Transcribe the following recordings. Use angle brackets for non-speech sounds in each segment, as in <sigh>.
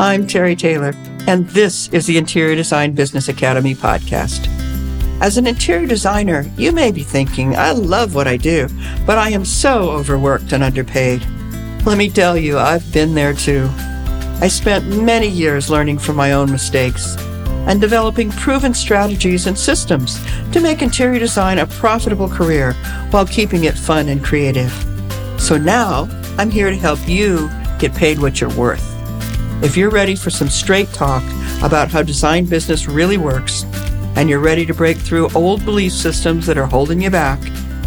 I'm Terry Taylor, and this is the Interior Design Business Academy podcast. As an interior designer, you may be thinking, I love what I do, but I am so overworked and underpaid. Let me tell you, I've been there too. I spent many years learning from my own mistakes and developing proven strategies and systems to make interior design a profitable career while keeping it fun and creative. So now I'm here to help you get paid what you're worth. If you're ready for some straight talk about how design business really works, and you're ready to break through old belief systems that are holding you back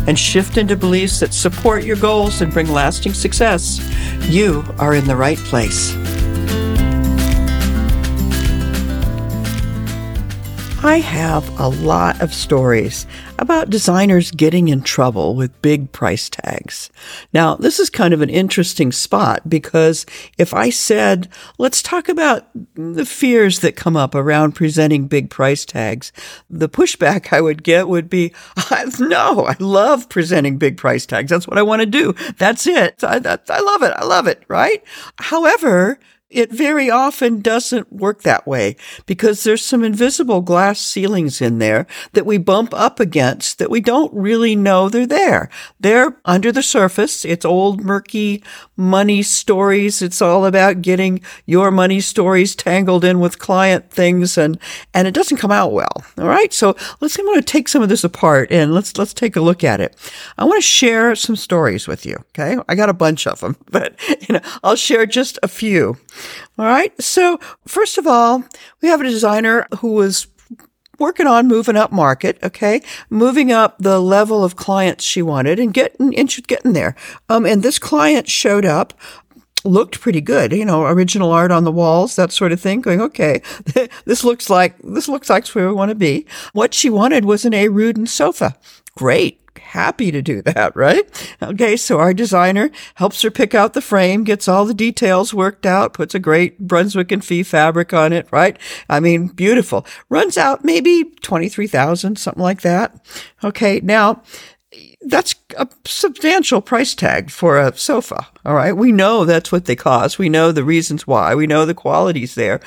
and shift into beliefs that support your goals and bring lasting success, you are in the right place. I have a lot of stories about designers getting in trouble with big price tags. Now, this is kind of an interesting spot because if I said, let's talk about the fears that come up around presenting big price tags, the pushback I would get would be, <laughs> no, I love presenting big price tags. That's what I want to do. That's it. I, I love it. I love it. Right. However, it very often doesn't work that way because there's some invisible glass ceilings in there that we bump up against that we don't really know they're there. They're under the surface. It's old, murky money stories. It's all about getting your money stories tangled in with client things and, and it doesn't come out well. All right. So let's, I'm going to take some of this apart and let's, let's take a look at it. I want to share some stories with you. Okay. I got a bunch of them, <laughs> but you know, I'll share just a few. All right. So first of all, we have a designer who was working on moving up market, okay, moving up the level of clients she wanted and getting and she's getting there. Um, and this client showed up looked pretty good, you know, original art on the walls, that sort of thing, going, okay, <laughs> this looks like, this looks like where we want to be. What she wanted was an A. Rudin sofa. Great happy to do that, right? Okay, so our designer helps her pick out the frame, gets all the details worked out, puts a great Brunschwig and Fils fabric on it, right? I mean, beautiful. Runs out maybe 23,000, something like that. Okay, now that's a substantial price tag for a sofa. All right. We know that's what they cost. We know the reasons why. We know the quality's there.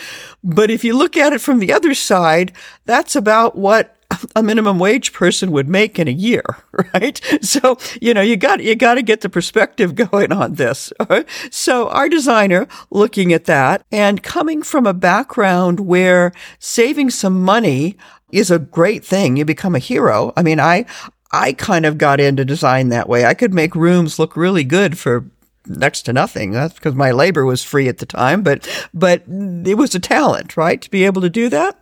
But if you look at it from the other side, that's about what a minimum wage person would make in a year, <laughs> right? So, you know, you got, you got to get the perspective <laughs> going on this. Right? <laughs> So our designer looking at that and coming from a background where saving some money is a great thing. You become a hero. I mean, I, I kind of got into design that way. I could make rooms look really good for next to nothing. That's because my labor was free at the time, but, but it was a talent, right? To be able to do that.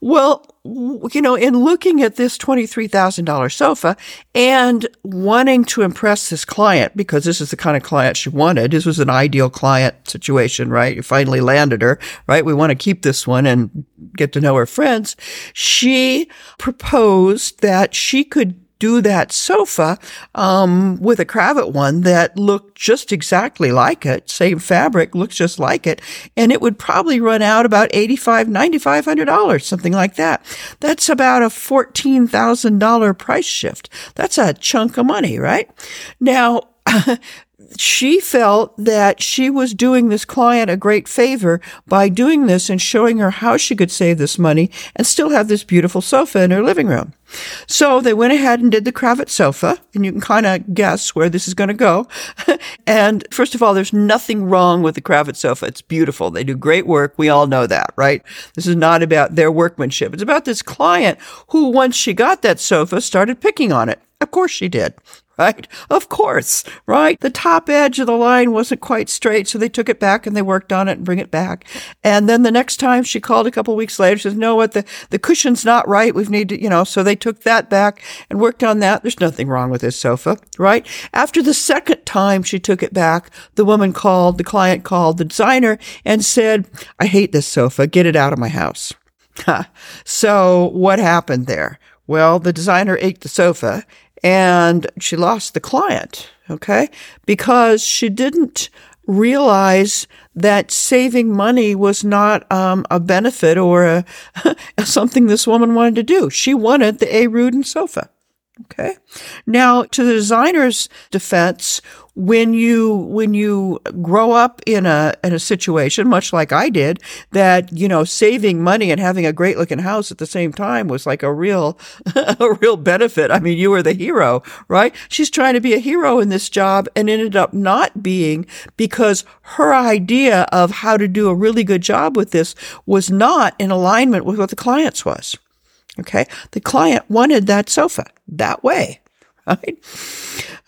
Well, you know, in looking at this $23,000 sofa and wanting to impress this client, because this is the kind of client she wanted, this was an ideal client situation, right? You finally landed her, right? We want to keep this one and get to know her friends. She proposed that she could do that sofa um, with a Kravet one that looked just exactly like it, same fabric, looks just like it, and it would probably run out about eighty-five, ninety-five hundred dollars, something like that. That's about a fourteen thousand dollar price shift. That's a chunk of money, right? Now. <laughs> she felt that she was doing this client a great favor by doing this and showing her how she could save this money and still have this beautiful sofa in her living room. So they went ahead and did the Kravet sofa, and you can kind of guess where this is going to go. <laughs> and first of all, there's nothing wrong with the Kravet sofa. It's beautiful. They do great work. We all know that, right? This is not about their workmanship. It's about this client who, once she got that sofa, started picking on it. Of course she did right? Of course, right? The top edge of the line wasn't quite straight, so they took it back and they worked on it and bring it back. And then the next time she called a couple weeks later, she says, "No, what the the cushion's not right. We've need to, you know." So they took that back and worked on that. There's nothing wrong with this sofa, right? After the second time she took it back, the woman called, the client called the designer and said, "I hate this sofa. Get it out of my house." <laughs> so what happened there? Well, the designer ate the sofa and she lost the client. Okay. Because she didn't realize that saving money was not um, a benefit or a, <laughs> something this woman wanted to do. She wanted the A. Rudin sofa. Okay. Now, to the designer's defense, when you when you grow up in a in a situation much like I did that you know saving money and having a great looking house at the same time was like a real <laughs> a real benefit. I mean, you were the hero, right? She's trying to be a hero in this job and ended up not being because her idea of how to do a really good job with this was not in alignment with what the client's was. Okay. The client wanted that sofa that way. <laughs> Right.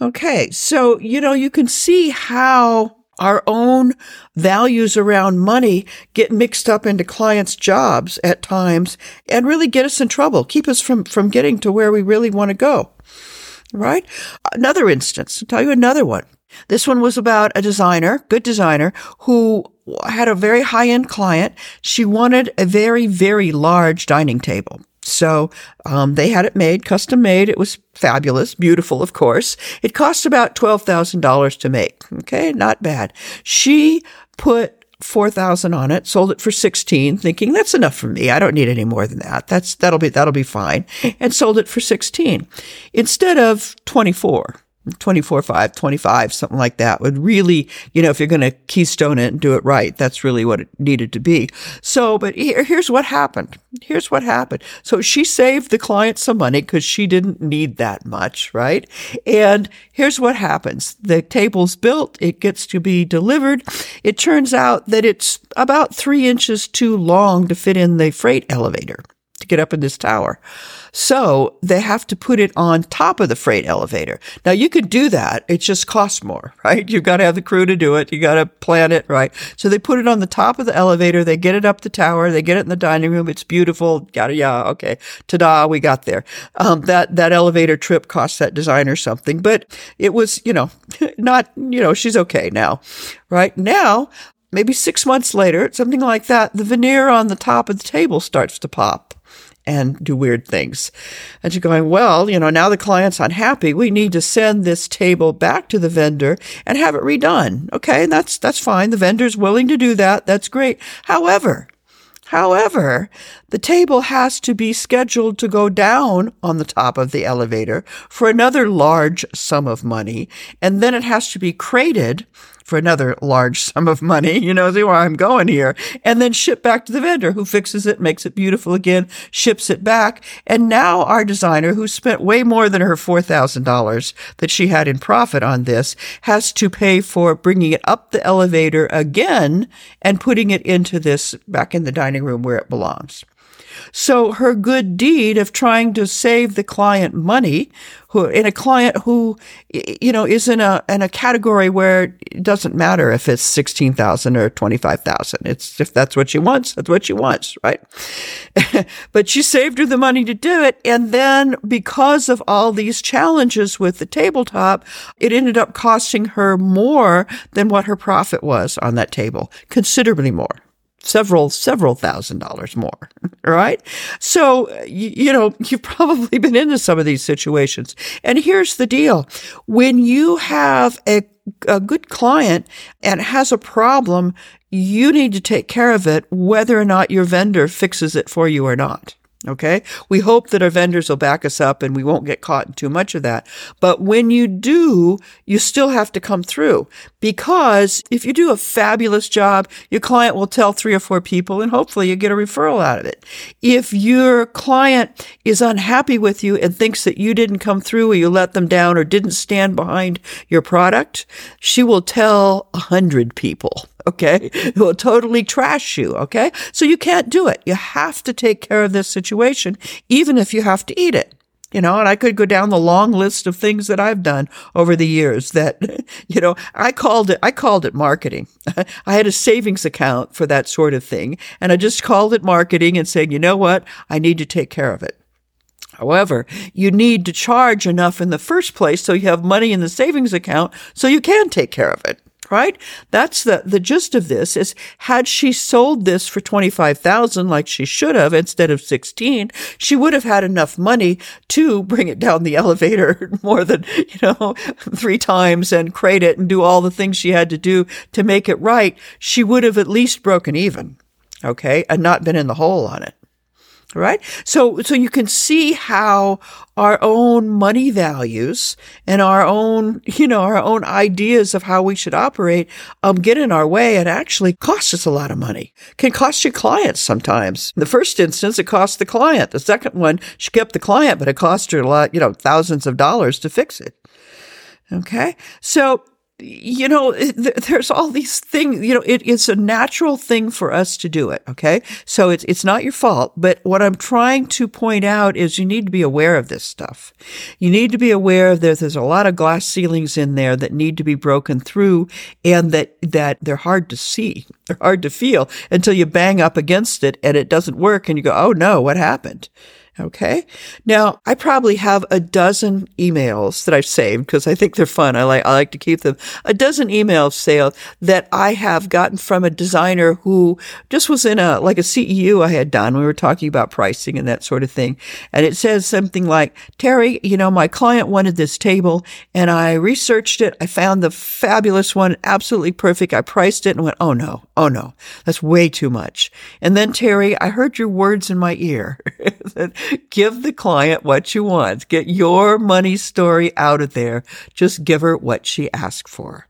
Okay. So, you know, you can see how our own values around money get mixed up into clients' jobs at times and really get us in trouble, keep us from, from getting to where we really want to go. Right? Another instance, I'll tell you another one. This one was about a designer, good designer, who had a very high end client. She wanted a very, very large dining table. So um, they had it made, custom made. It was fabulous, beautiful, of course. It cost about twelve thousand dollars to make. Okay, not bad. She put four thousand on it, sold it for sixteen, thinking that's enough for me. I don't need any more than that. That's that'll be that'll be fine, and sold it for sixteen instead of twenty four. 24, 5, 25, something like that would really, you know, if you're going to keystone it and do it right, that's really what it needed to be. So, but here, here's what happened. Here's what happened. So she saved the client some money because she didn't need that much, right? And here's what happens. The table's built. It gets to be delivered. It turns out that it's about three inches too long to fit in the freight elevator to get up in this tower. So they have to put it on top of the freight elevator. Now you could do that. It just costs more, <laughs> right? You've got to have the crew to do it. You got to plan it, right? So they put it on the top of the elevator. They get it up the tower. They get it in the dining room. It's beautiful. Yada, yeah. Okay. Ta-da. We got there. Um, that, that elevator trip cost that designer something, but it was, you know, <laughs> not, you know, she's okay now, right? Now, maybe six months later, something like that, the veneer on the top of the table starts to pop and do weird things. And you're going, well, you know, now the client's unhappy. We need to send this table back to the vendor and have it redone. Okay. That's, that's fine. The vendor's willing to do that. That's great. However, However, the table has to be scheduled to go down on the top of the elevator for another large sum of money, and then it has to be crated for another large <laughs> sum of money. You know, see where I'm going here. And then ship back to the vendor who fixes it, makes it beautiful again, ships it back. And now our designer, who spent way more than her $4,000 that she had in profit on this, has to pay for bringing it up the elevator again and putting it into this back in the dining room where it belongs. So her good deed of trying to save the client money, who in a client who, you know, is in a in a category where it doesn't matter if it's sixteen thousand or twenty five thousand. It's if that's what she wants, that's what she wants, right? <laughs> but she saved her the money to do it, and then because of all these challenges with the tabletop, it ended up costing her more than what her profit was on that table, considerably more several, several thousand dollars more, right? So, you, you, know, <laughs> you've probably been into some of these situations. And here's the deal. When you have a, a good client and has a problem, you need to take care of it, whether or not your vendor fixes it for you or not. Okay. We hope that our vendors will back us up and we won't get caught in too much of that. But when you do, you still have to come through because if you do a fabulous job, your client will tell three or four people and hopefully you get a referral out of it. If your client is unhappy with you and thinks that you didn't come through or you let them down or didn't stand behind your product, she will tell a hundred people okay, It will totally trash you, okay? So you can't do it. You have to take care of this situation, even if you have to eat it. You know, and I could go down the long list of things that I've done over the years that, <laughs> you know, I called it, I called it marketing. <laughs> I had a savings account for that sort of thing. And I just called it marketing and saying, you know what? I need to take care of it. However, you need to charge enough in the first place so you have money in the savings account so you can take care of it right? That's the, the gist of this is had she sold this for 25,000 like she should have instead of 16, she would have had enough money to bring it down the <laughs> elevator more than, you know, three times and crate it and do all the things she had to do to make it right. She would have at least broken even. Okay. And not been in the hole on it. Right? So, so you can see how our own money values and our own, you know, our own ideas of how we should operate, um, get in our way and actually cost us a lot of money. Can cost your clients sometimes. In the first instance, it cost the client. The second one, she kept the client, but it cost her a lot, you know, thousands of dollars to fix it. Okay. So you know, there's all these things, you know, it, it's a natural thing for us to do it. Okay. So it's, it's not your fault. But what I'm trying to point out is you need to be aware of this stuff. You need to be aware that there's a lot of glass ceilings in there that need to be broken through and that, that they're hard to see. <laughs> They're hard to feel until you bang up against it and it doesn't work and you go, Oh no, what happened? Okay. Now, I probably have a dozen emails that I've saved because I think they're fun. I like, I like to keep them. A dozen emails sale that I have gotten from a designer who just was in a, like a CEU I had done. We were talking about pricing and that sort of thing. And it says something like, Terry, you know, my client wanted this table and I researched it. I found the fabulous one, absolutely perfect. I priced it and went, Oh no, oh no, that's way too much. And then Terry, I heard your words in my ear. <laughs> give the client what you want. Get your money story out of there. Just give her what she asked for.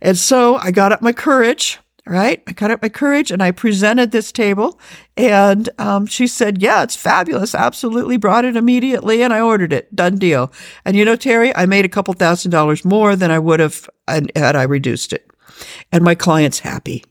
And so I got up my courage, right? I got up my courage and I presented this table and um, she said, yeah, it's fabulous. Absolutely brought it immediately and I ordered it. Done deal. And you know, Terry, I made a couple thousand dollars more than I would have had I reduced it. And my client's happy.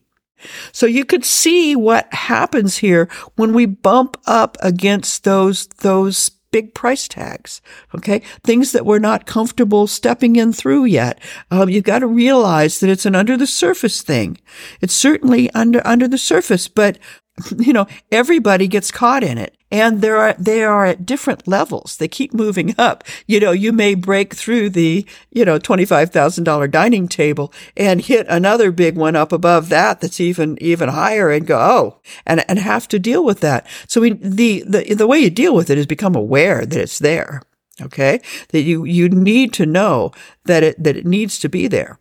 So you could see what happens here when we bump up against those, those big price tags. Okay. Things that we're not comfortable stepping in through yet. Um, you've got to realize that it's an under the surface thing. It's certainly under, under the surface, but <laughs> you know, everybody gets caught in it and there are, they are at different levels. They keep moving up. You know, you may break through the, you know, $25,000 dining table and hit another big one up above that that's even, even higher and go, oh, and, and have to deal with that. So we, the, the, the way you deal with it is become aware that it's there. Okay. That you, you need to know that it, that it needs to be there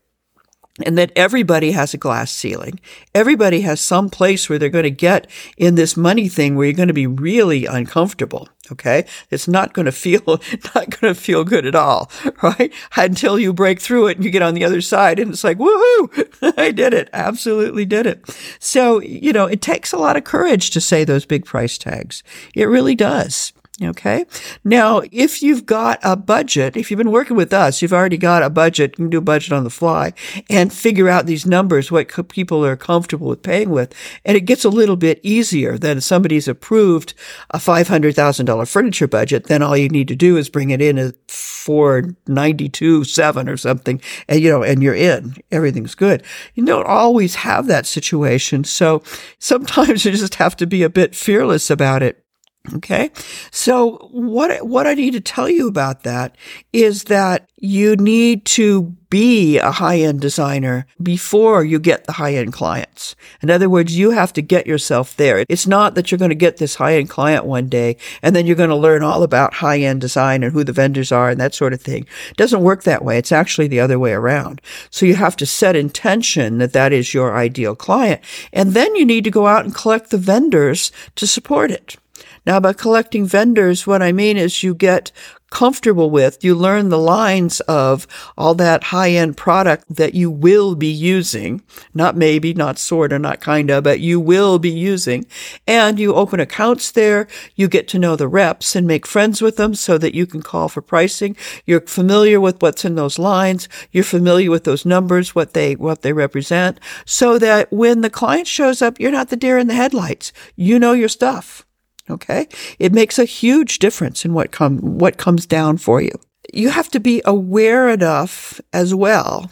and that everybody has a glass ceiling. Everybody has some place where they're going to get in this money thing where you're going to be really uncomfortable. Okay. It's not going to feel, <laughs> not going to feel good at all. <laughs> Right. Until you break through it and you get on the other side and it's like, woohoo, <laughs> I did it. Absolutely did it. So, you know, it takes a lot of courage to say those big price tags. It really does. Okay. Now, if you've got a budget, if you've been working with us, you've already got a budget, you can do a budget on the fly and figure out these numbers, what people are comfortable with paying with. And it gets a little bit easier than somebody's approved a $500,000 furniture budget. Then all you need to do is bring it in at 492, seven or something. And, you know, and you're in. Everything's good. You don't always have that situation. So sometimes <laughs> you just have to be a bit fearless about it. Okay. So what, what I need to tell you about that is that you need to be a high end designer before you get the high end clients. In other words, you have to get yourself there. It's not that you're going to get this high end client one day and then you're going to learn all about high end design and who the vendors are and that sort of thing. It doesn't work that way. It's actually the other way around. So you have to set intention that that is your ideal client. And then you need to go out and collect the vendors to support it. Now, by collecting vendors, what I mean is you get comfortable with, you learn the lines of all that high end product that you will be using, not maybe, not sort of, not kind of, but you will be using. And you open accounts there. You get to know the reps and make friends with them so that you can call for pricing. You're familiar with what's in those lines. You're familiar with those numbers, what they, what they represent so that when the client shows up, you're not the deer in the headlights. You know your stuff. Okay. It makes a huge difference in what come, what comes down for you. You have to be aware enough as well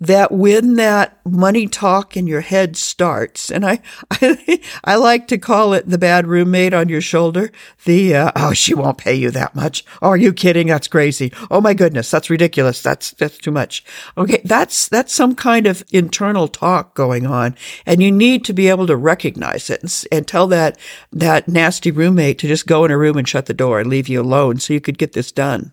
that when that money talk in your head starts, and I, <laughs> I, I like to call it the bad roommate on your shoulder. The, uh, oh, she won't pay you that much. Oh, are you kidding? That's crazy. Oh my goodness. That's ridiculous. That's, that's too much. Okay. That's, that's some kind of internal talk going on. And you need to be able to recognize it and, and tell that, that nasty roommate to just go in a room and shut the door and leave you alone so you could get this done.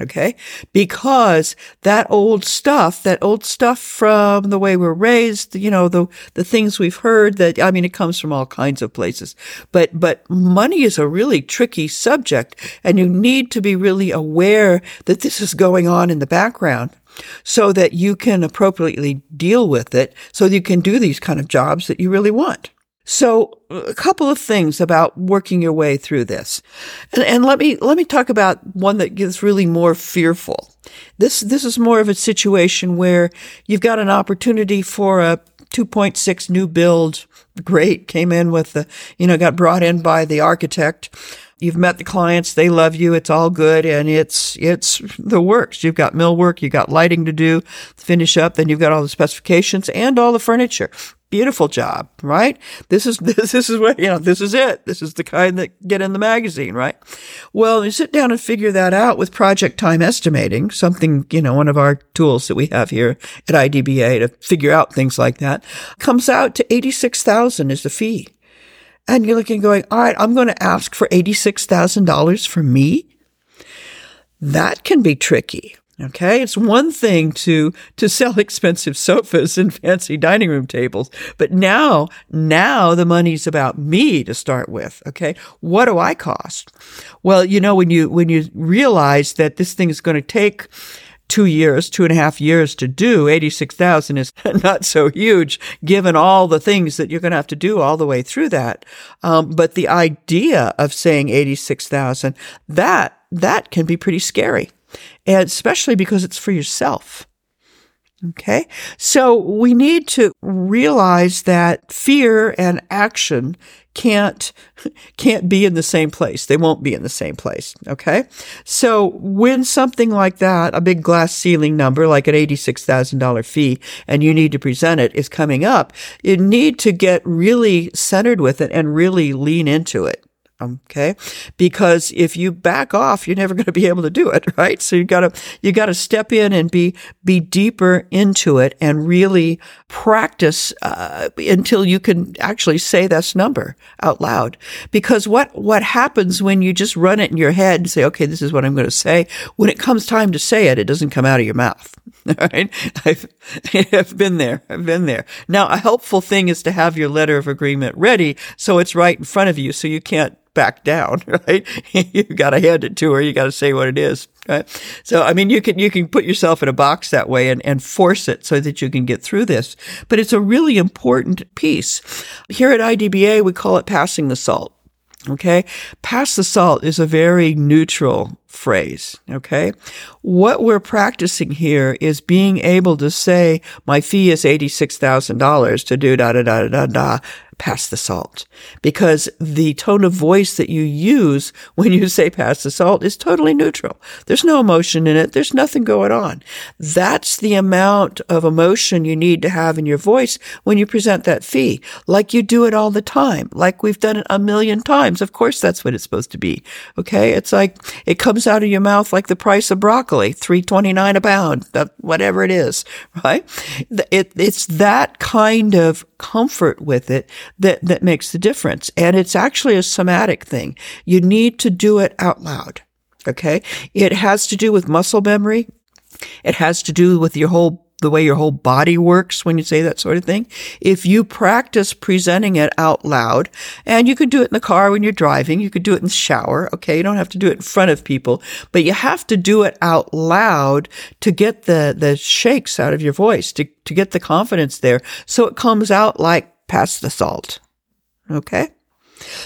Okay. Because that old stuff, that old stuff from the way we're raised, you know, the, the things we've heard that, I mean, it comes from all kinds of places, but, but money is a really tricky subject and you need to be really aware that this is going on in the background so that you can appropriately deal with it so you can do these kind of jobs that you really want. So a couple of things about working your way through this. And, and, let me, let me talk about one that gets really more fearful. This, this is more of a situation where you've got an opportunity for a 2.6 new build. Great. Came in with the, you know, got brought in by the architect. You've met the clients. They love you. It's all good. And it's, it's the works. You've got millwork. You've got lighting to do, finish up. Then you've got all the specifications and all the furniture beautiful job, right? This is, <laughs> this, this is what, you know, this is it. This is the kind that get in the magazine, right? Well, you sit down and figure that out with project time estimating, something, you know, one of our tools that we have here at IDBA to figure out things like that comes out to 86,000 is the fee. And you're looking going, all right, I'm going to ask for $86,000 for me. That can be tricky. Okay. It's one thing to, to sell <laughs> expensive sofas and fancy dining room tables, but now, now the money's about me to start with. Okay. What do I cost? Well, you know, when you, when you realize that this thing is going to take two years, two and a half years to do, 86,000 is <laughs> not so huge given all the things that you're going to have to do all the way through that. Um, but the idea of saying 86,000, that, that can be pretty scary especially because it's for yourself. Okay. So we need to realize that fear and action can't, <laughs> can't be in the same place. They won't be in the same place. Okay. So when something like that, a big glass ceiling number, like an $86,000 fee, and you need to present it is coming up, you need to get really centered with it and really lean into it. Okay. Because if you back off, you're never <laughs> going to be able to do it. Right. So you gotta, you gotta step in and be, be deeper into it and really practice, uh, until you can actually say this number out loud. Because what, what happens when you just run it in your head and say, okay, this is what I'm going to say. When it comes time to say it, it doesn't come out of your mouth. <laughs> Right. I've, <laughs> I've been there. I've been there. Now, a helpful thing is to have your letter of agreement ready. So it's right in front of you. So you can't back down, <laughs> right? <laughs> you got to hand it to her. You got to say what it is, right? So, I mean, you can, you can put yourself in a box that way and, and force it so that you can get through this. But it's a really important piece. Here at IDBA, we call it passing the salt. Okay. Pass the salt is a very neutral phrase. Okay. What we're practicing here is being able to say, my fee is $86,000 to do da da da da da pass the salt because the tone of voice that you use when you say pass the salt is totally neutral. There's no emotion in it. There's nothing going on. That's the amount of emotion you need to have in your voice when you present that fee, like you do it all the time, like we've done it a million times. Of course, that's what it's supposed to be. Okay. It's like it comes out of your mouth like the price of broccoli, 329 a pound, whatever it is, <laughs> right? It, it's that kind of comfort with it that, that makes the difference. And it's actually a somatic thing. You need to do it out loud. Okay. It has to do with muscle memory. It has to do with your whole the way your whole body works when you say that sort of thing. If you practice presenting it out loud, and you could do it in the car when you're driving, you could do it in the shower. Okay. You don't have to do it in front of people, but you have to do it out loud to get the, the shakes out of your voice, to, to get the confidence there. So it comes out like pass the salt. Okay.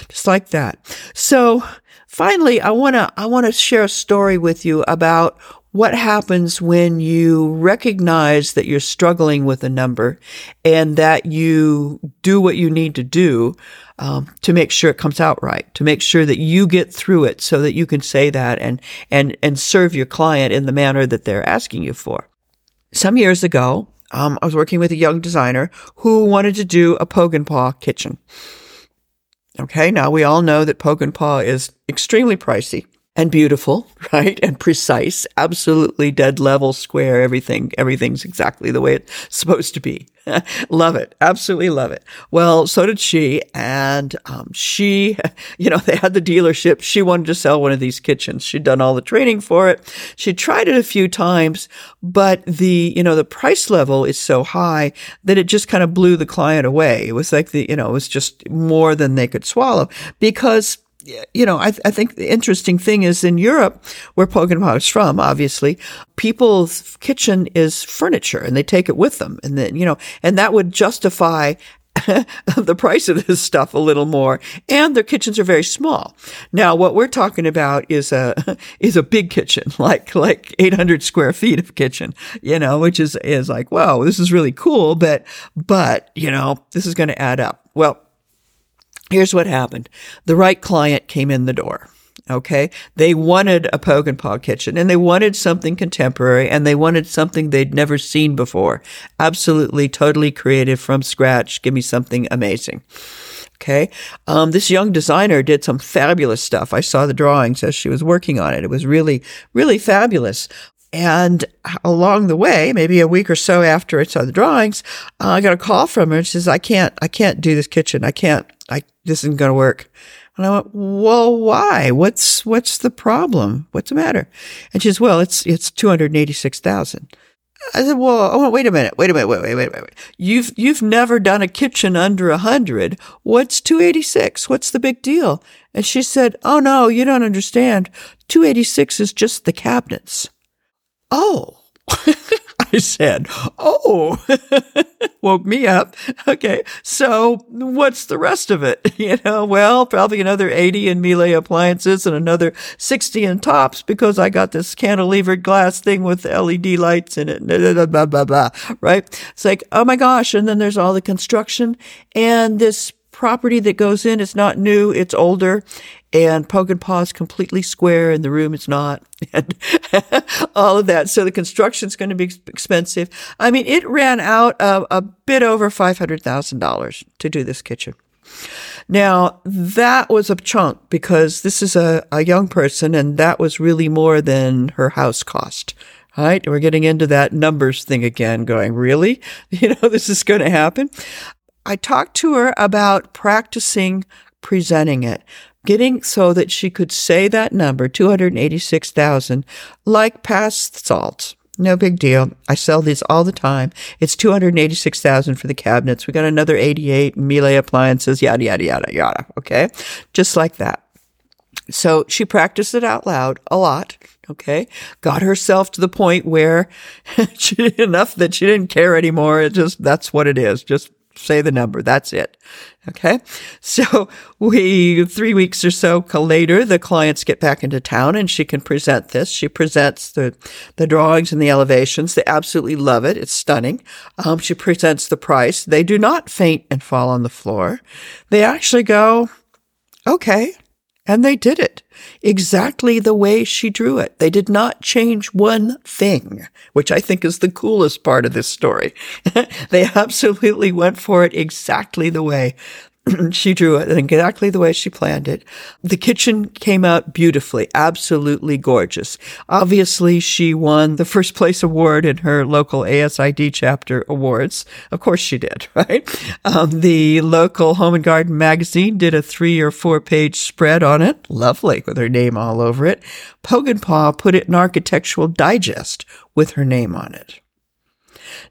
Just like that. So finally, I want to, I want to share a story with you about what happens when you recognize that you're struggling with a number and that you do what you need to do um, to make sure it comes out right, to make sure that you get through it so that you can say that and, and, and serve your client in the manner that they're asking you for. Some years ago, um, I was working with a young designer who wanted to do a Poggenpohl kitchen. Okay, now we all know that Poggenpohl is extremely pricey. And beautiful, <laughs> right? And precise, absolutely dead level, square, everything, everything's exactly the way it's <laughs> supposed to be. <laughs> love it. Absolutely love it. Well, so did she. And um, she, you know, they had the dealership. She wanted to sell one of these kitchens. She'd done all the training for it. She tried it a few times, but the, you know, the price level is so high that it just kind of blew the client away. It was like the, you know, it was just more than they could swallow because you know, I, th- I, think the interesting thing is in Europe, where Poggenpohl is from, obviously, people's kitchen is furniture and they take it with them. And then, you know, and that would justify <laughs> the price of this stuff a little more. And their kitchens are very small. Now, what we're talking about is a, <laughs> is a big kitchen, <laughs> like, like 800 square feet of kitchen, you know, which is, is like, wow, this is really cool. But, but, you know, this is going to add up. Well, Here's what happened. The right client came in the door. Okay. They wanted a Poggenpohl kitchen and they wanted something contemporary and they wanted something they'd never seen before. Absolutely, totally creative from scratch. Give me something amazing. Okay. Um, this young designer did some fabulous stuff. I saw the drawings as she was working on it. It was really, really fabulous. And along the way, maybe a week or so after I saw the drawings, uh, I got a call from her and she says, I can't, I can't do this kitchen. I can't, I, this isn't going to work. And I went, well, why? What's, what's the problem? What's the matter? And she says, well, it's, it's 286,000. I said, well, oh, wait a minute, wait a minute, wait, wait, wait, wait, wait. You've, you've never done a kitchen under a hundred. What's 286? What's the big deal? And she said, oh no, you don't understand. 286 is just the cabinets. Oh, <laughs> I said, Oh, <laughs> woke me up. Okay. So what's the rest of it? <laughs> You know, well, probably another 80 in Miele appliances and another 60 in tops because I got this cantilevered glass thing with LED lights in it. Blah, blah, blah, blah, right? It's like, oh my gosh. And then there's all the construction and this property that goes in is not new, it's older, and Poggenpohl is completely square and the room is not, <laughs> and all of that. So the construction is going to be expensive. I mean, it ran out of a bit over $500,000 to do this kitchen. Now, that was a chunk because this is a, a young person and that was really more than her house cost. Right? We're getting into that numbers thing again, going, really? <laughs> You know, this is going to happen. I talked to her about practicing presenting it, getting so that she could say that number, 286,000, like past salt. No big deal. I sell these all the time. It's 286,000 for the cabinets. We got another 88 Miele appliances, yada, yada, yada, yada. Okay. Just like that. So she practiced it out loud a lot. Okay. Got herself to the point where <laughs> she enough that she didn't care anymore. It just, that's what it is. Just say the number. That's it. Okay. So we, three weeks or so later, the clients get back into town and she can present this. She presents the, the drawings and the elevations. They absolutely love it. It's stunning. Um, she presents the price. They do not faint and fall on the floor. They actually go, okay, and they did it exactly the way she drew it. They did not change one thing, which I think is the coolest part of this story. <laughs> they absolutely went for it exactly the way <clears throat> she drew it exactly the way she planned it. The kitchen came out beautifully, absolutely gorgeous. Obviously, she won the first place award in her local ASID chapter awards. Of course she did, <laughs> right? Um, the local Home and Garden magazine did a three or four page spread on it. Lovely with her name all over it. Poggenpohl put it in Architectural Digest with her name on it.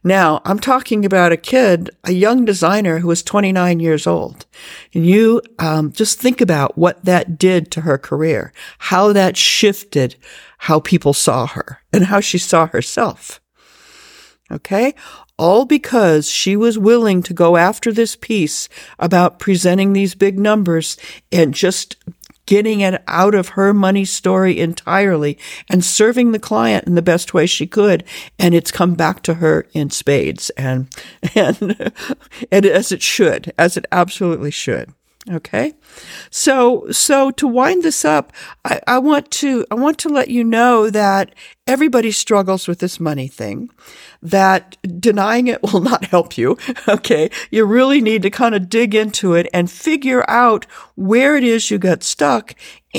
Now, I'm talking about a kid, a young designer who was 29 years old. And you um, just think about what that did to her career, how that shifted how people saw her and how she saw herself. Okay? All because she was willing to go after this piece about presenting these big numbers and just getting it out of her money story entirely and serving the client in the best way she could. And it's come back to her in spades and, <laughs> and, and as it should, as it absolutely should. Okay. So, so to wind this up, I, I want to, I want to let you know that everybody struggles with this money thing, that denying it <laughs> will not help you. Okay. You really need to kind of dig into it and figure out where it is you got stuck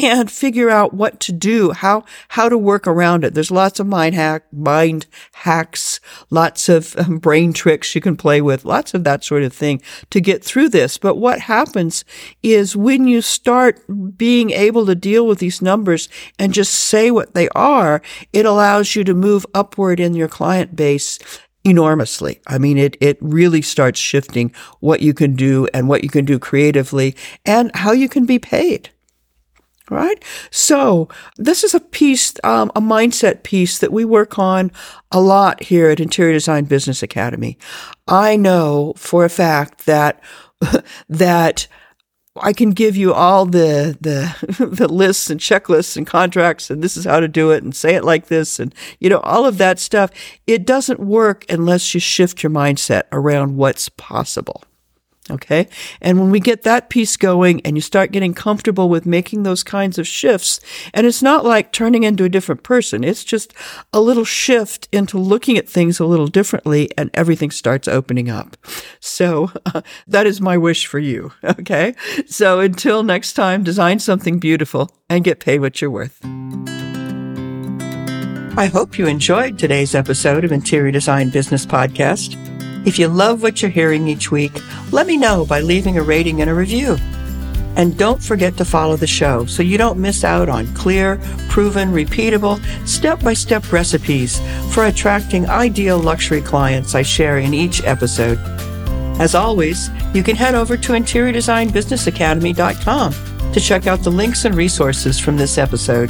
and figure out what to do, how, how to work around it. There's lots of mind hack, mind hacks, lots of um, brain tricks you can play with, lots of that sort of thing to get through this. But what happens is when you start being able to deal with these numbers and just say what they are, it allows you to move upward in your client base enormously. I mean, it, it really starts shifting what you can do and what you can do creatively and how you can be paid. Right? So this is a piece, um, a mindset piece that we work on a lot here at Interior Design Business Academy. I know for a fact that, <laughs> that I can give you all the, the, <laughs> the lists and checklists and contracts and this is how to do it and say it like this and, you know, all of that stuff. It doesn't work unless you shift your mindset around what's possible. Okay. And when we get that piece going and you start getting comfortable with making those kinds of shifts, and it's not like turning into a different person. It's just a little shift into looking at things a little differently and everything starts opening up. So uh, <laughs> that is my wish for you. <laughs> Okay. So until next time, design something beautiful and get paid what you're worth. I hope you enjoyed today's episode of Interior Design Business Podcast. If you love what you're hearing each week, let me know by leaving a rating and a review. And don't forget to follow the show so you don't miss out on clear, proven, repeatable, step by step recipes for attracting ideal luxury clients I share in each episode. As always, you can head over to interiordesignbusinessacademy.com to check out the links and resources from this episode.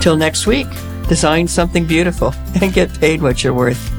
Till next week, design something beautiful and get paid what you're worth.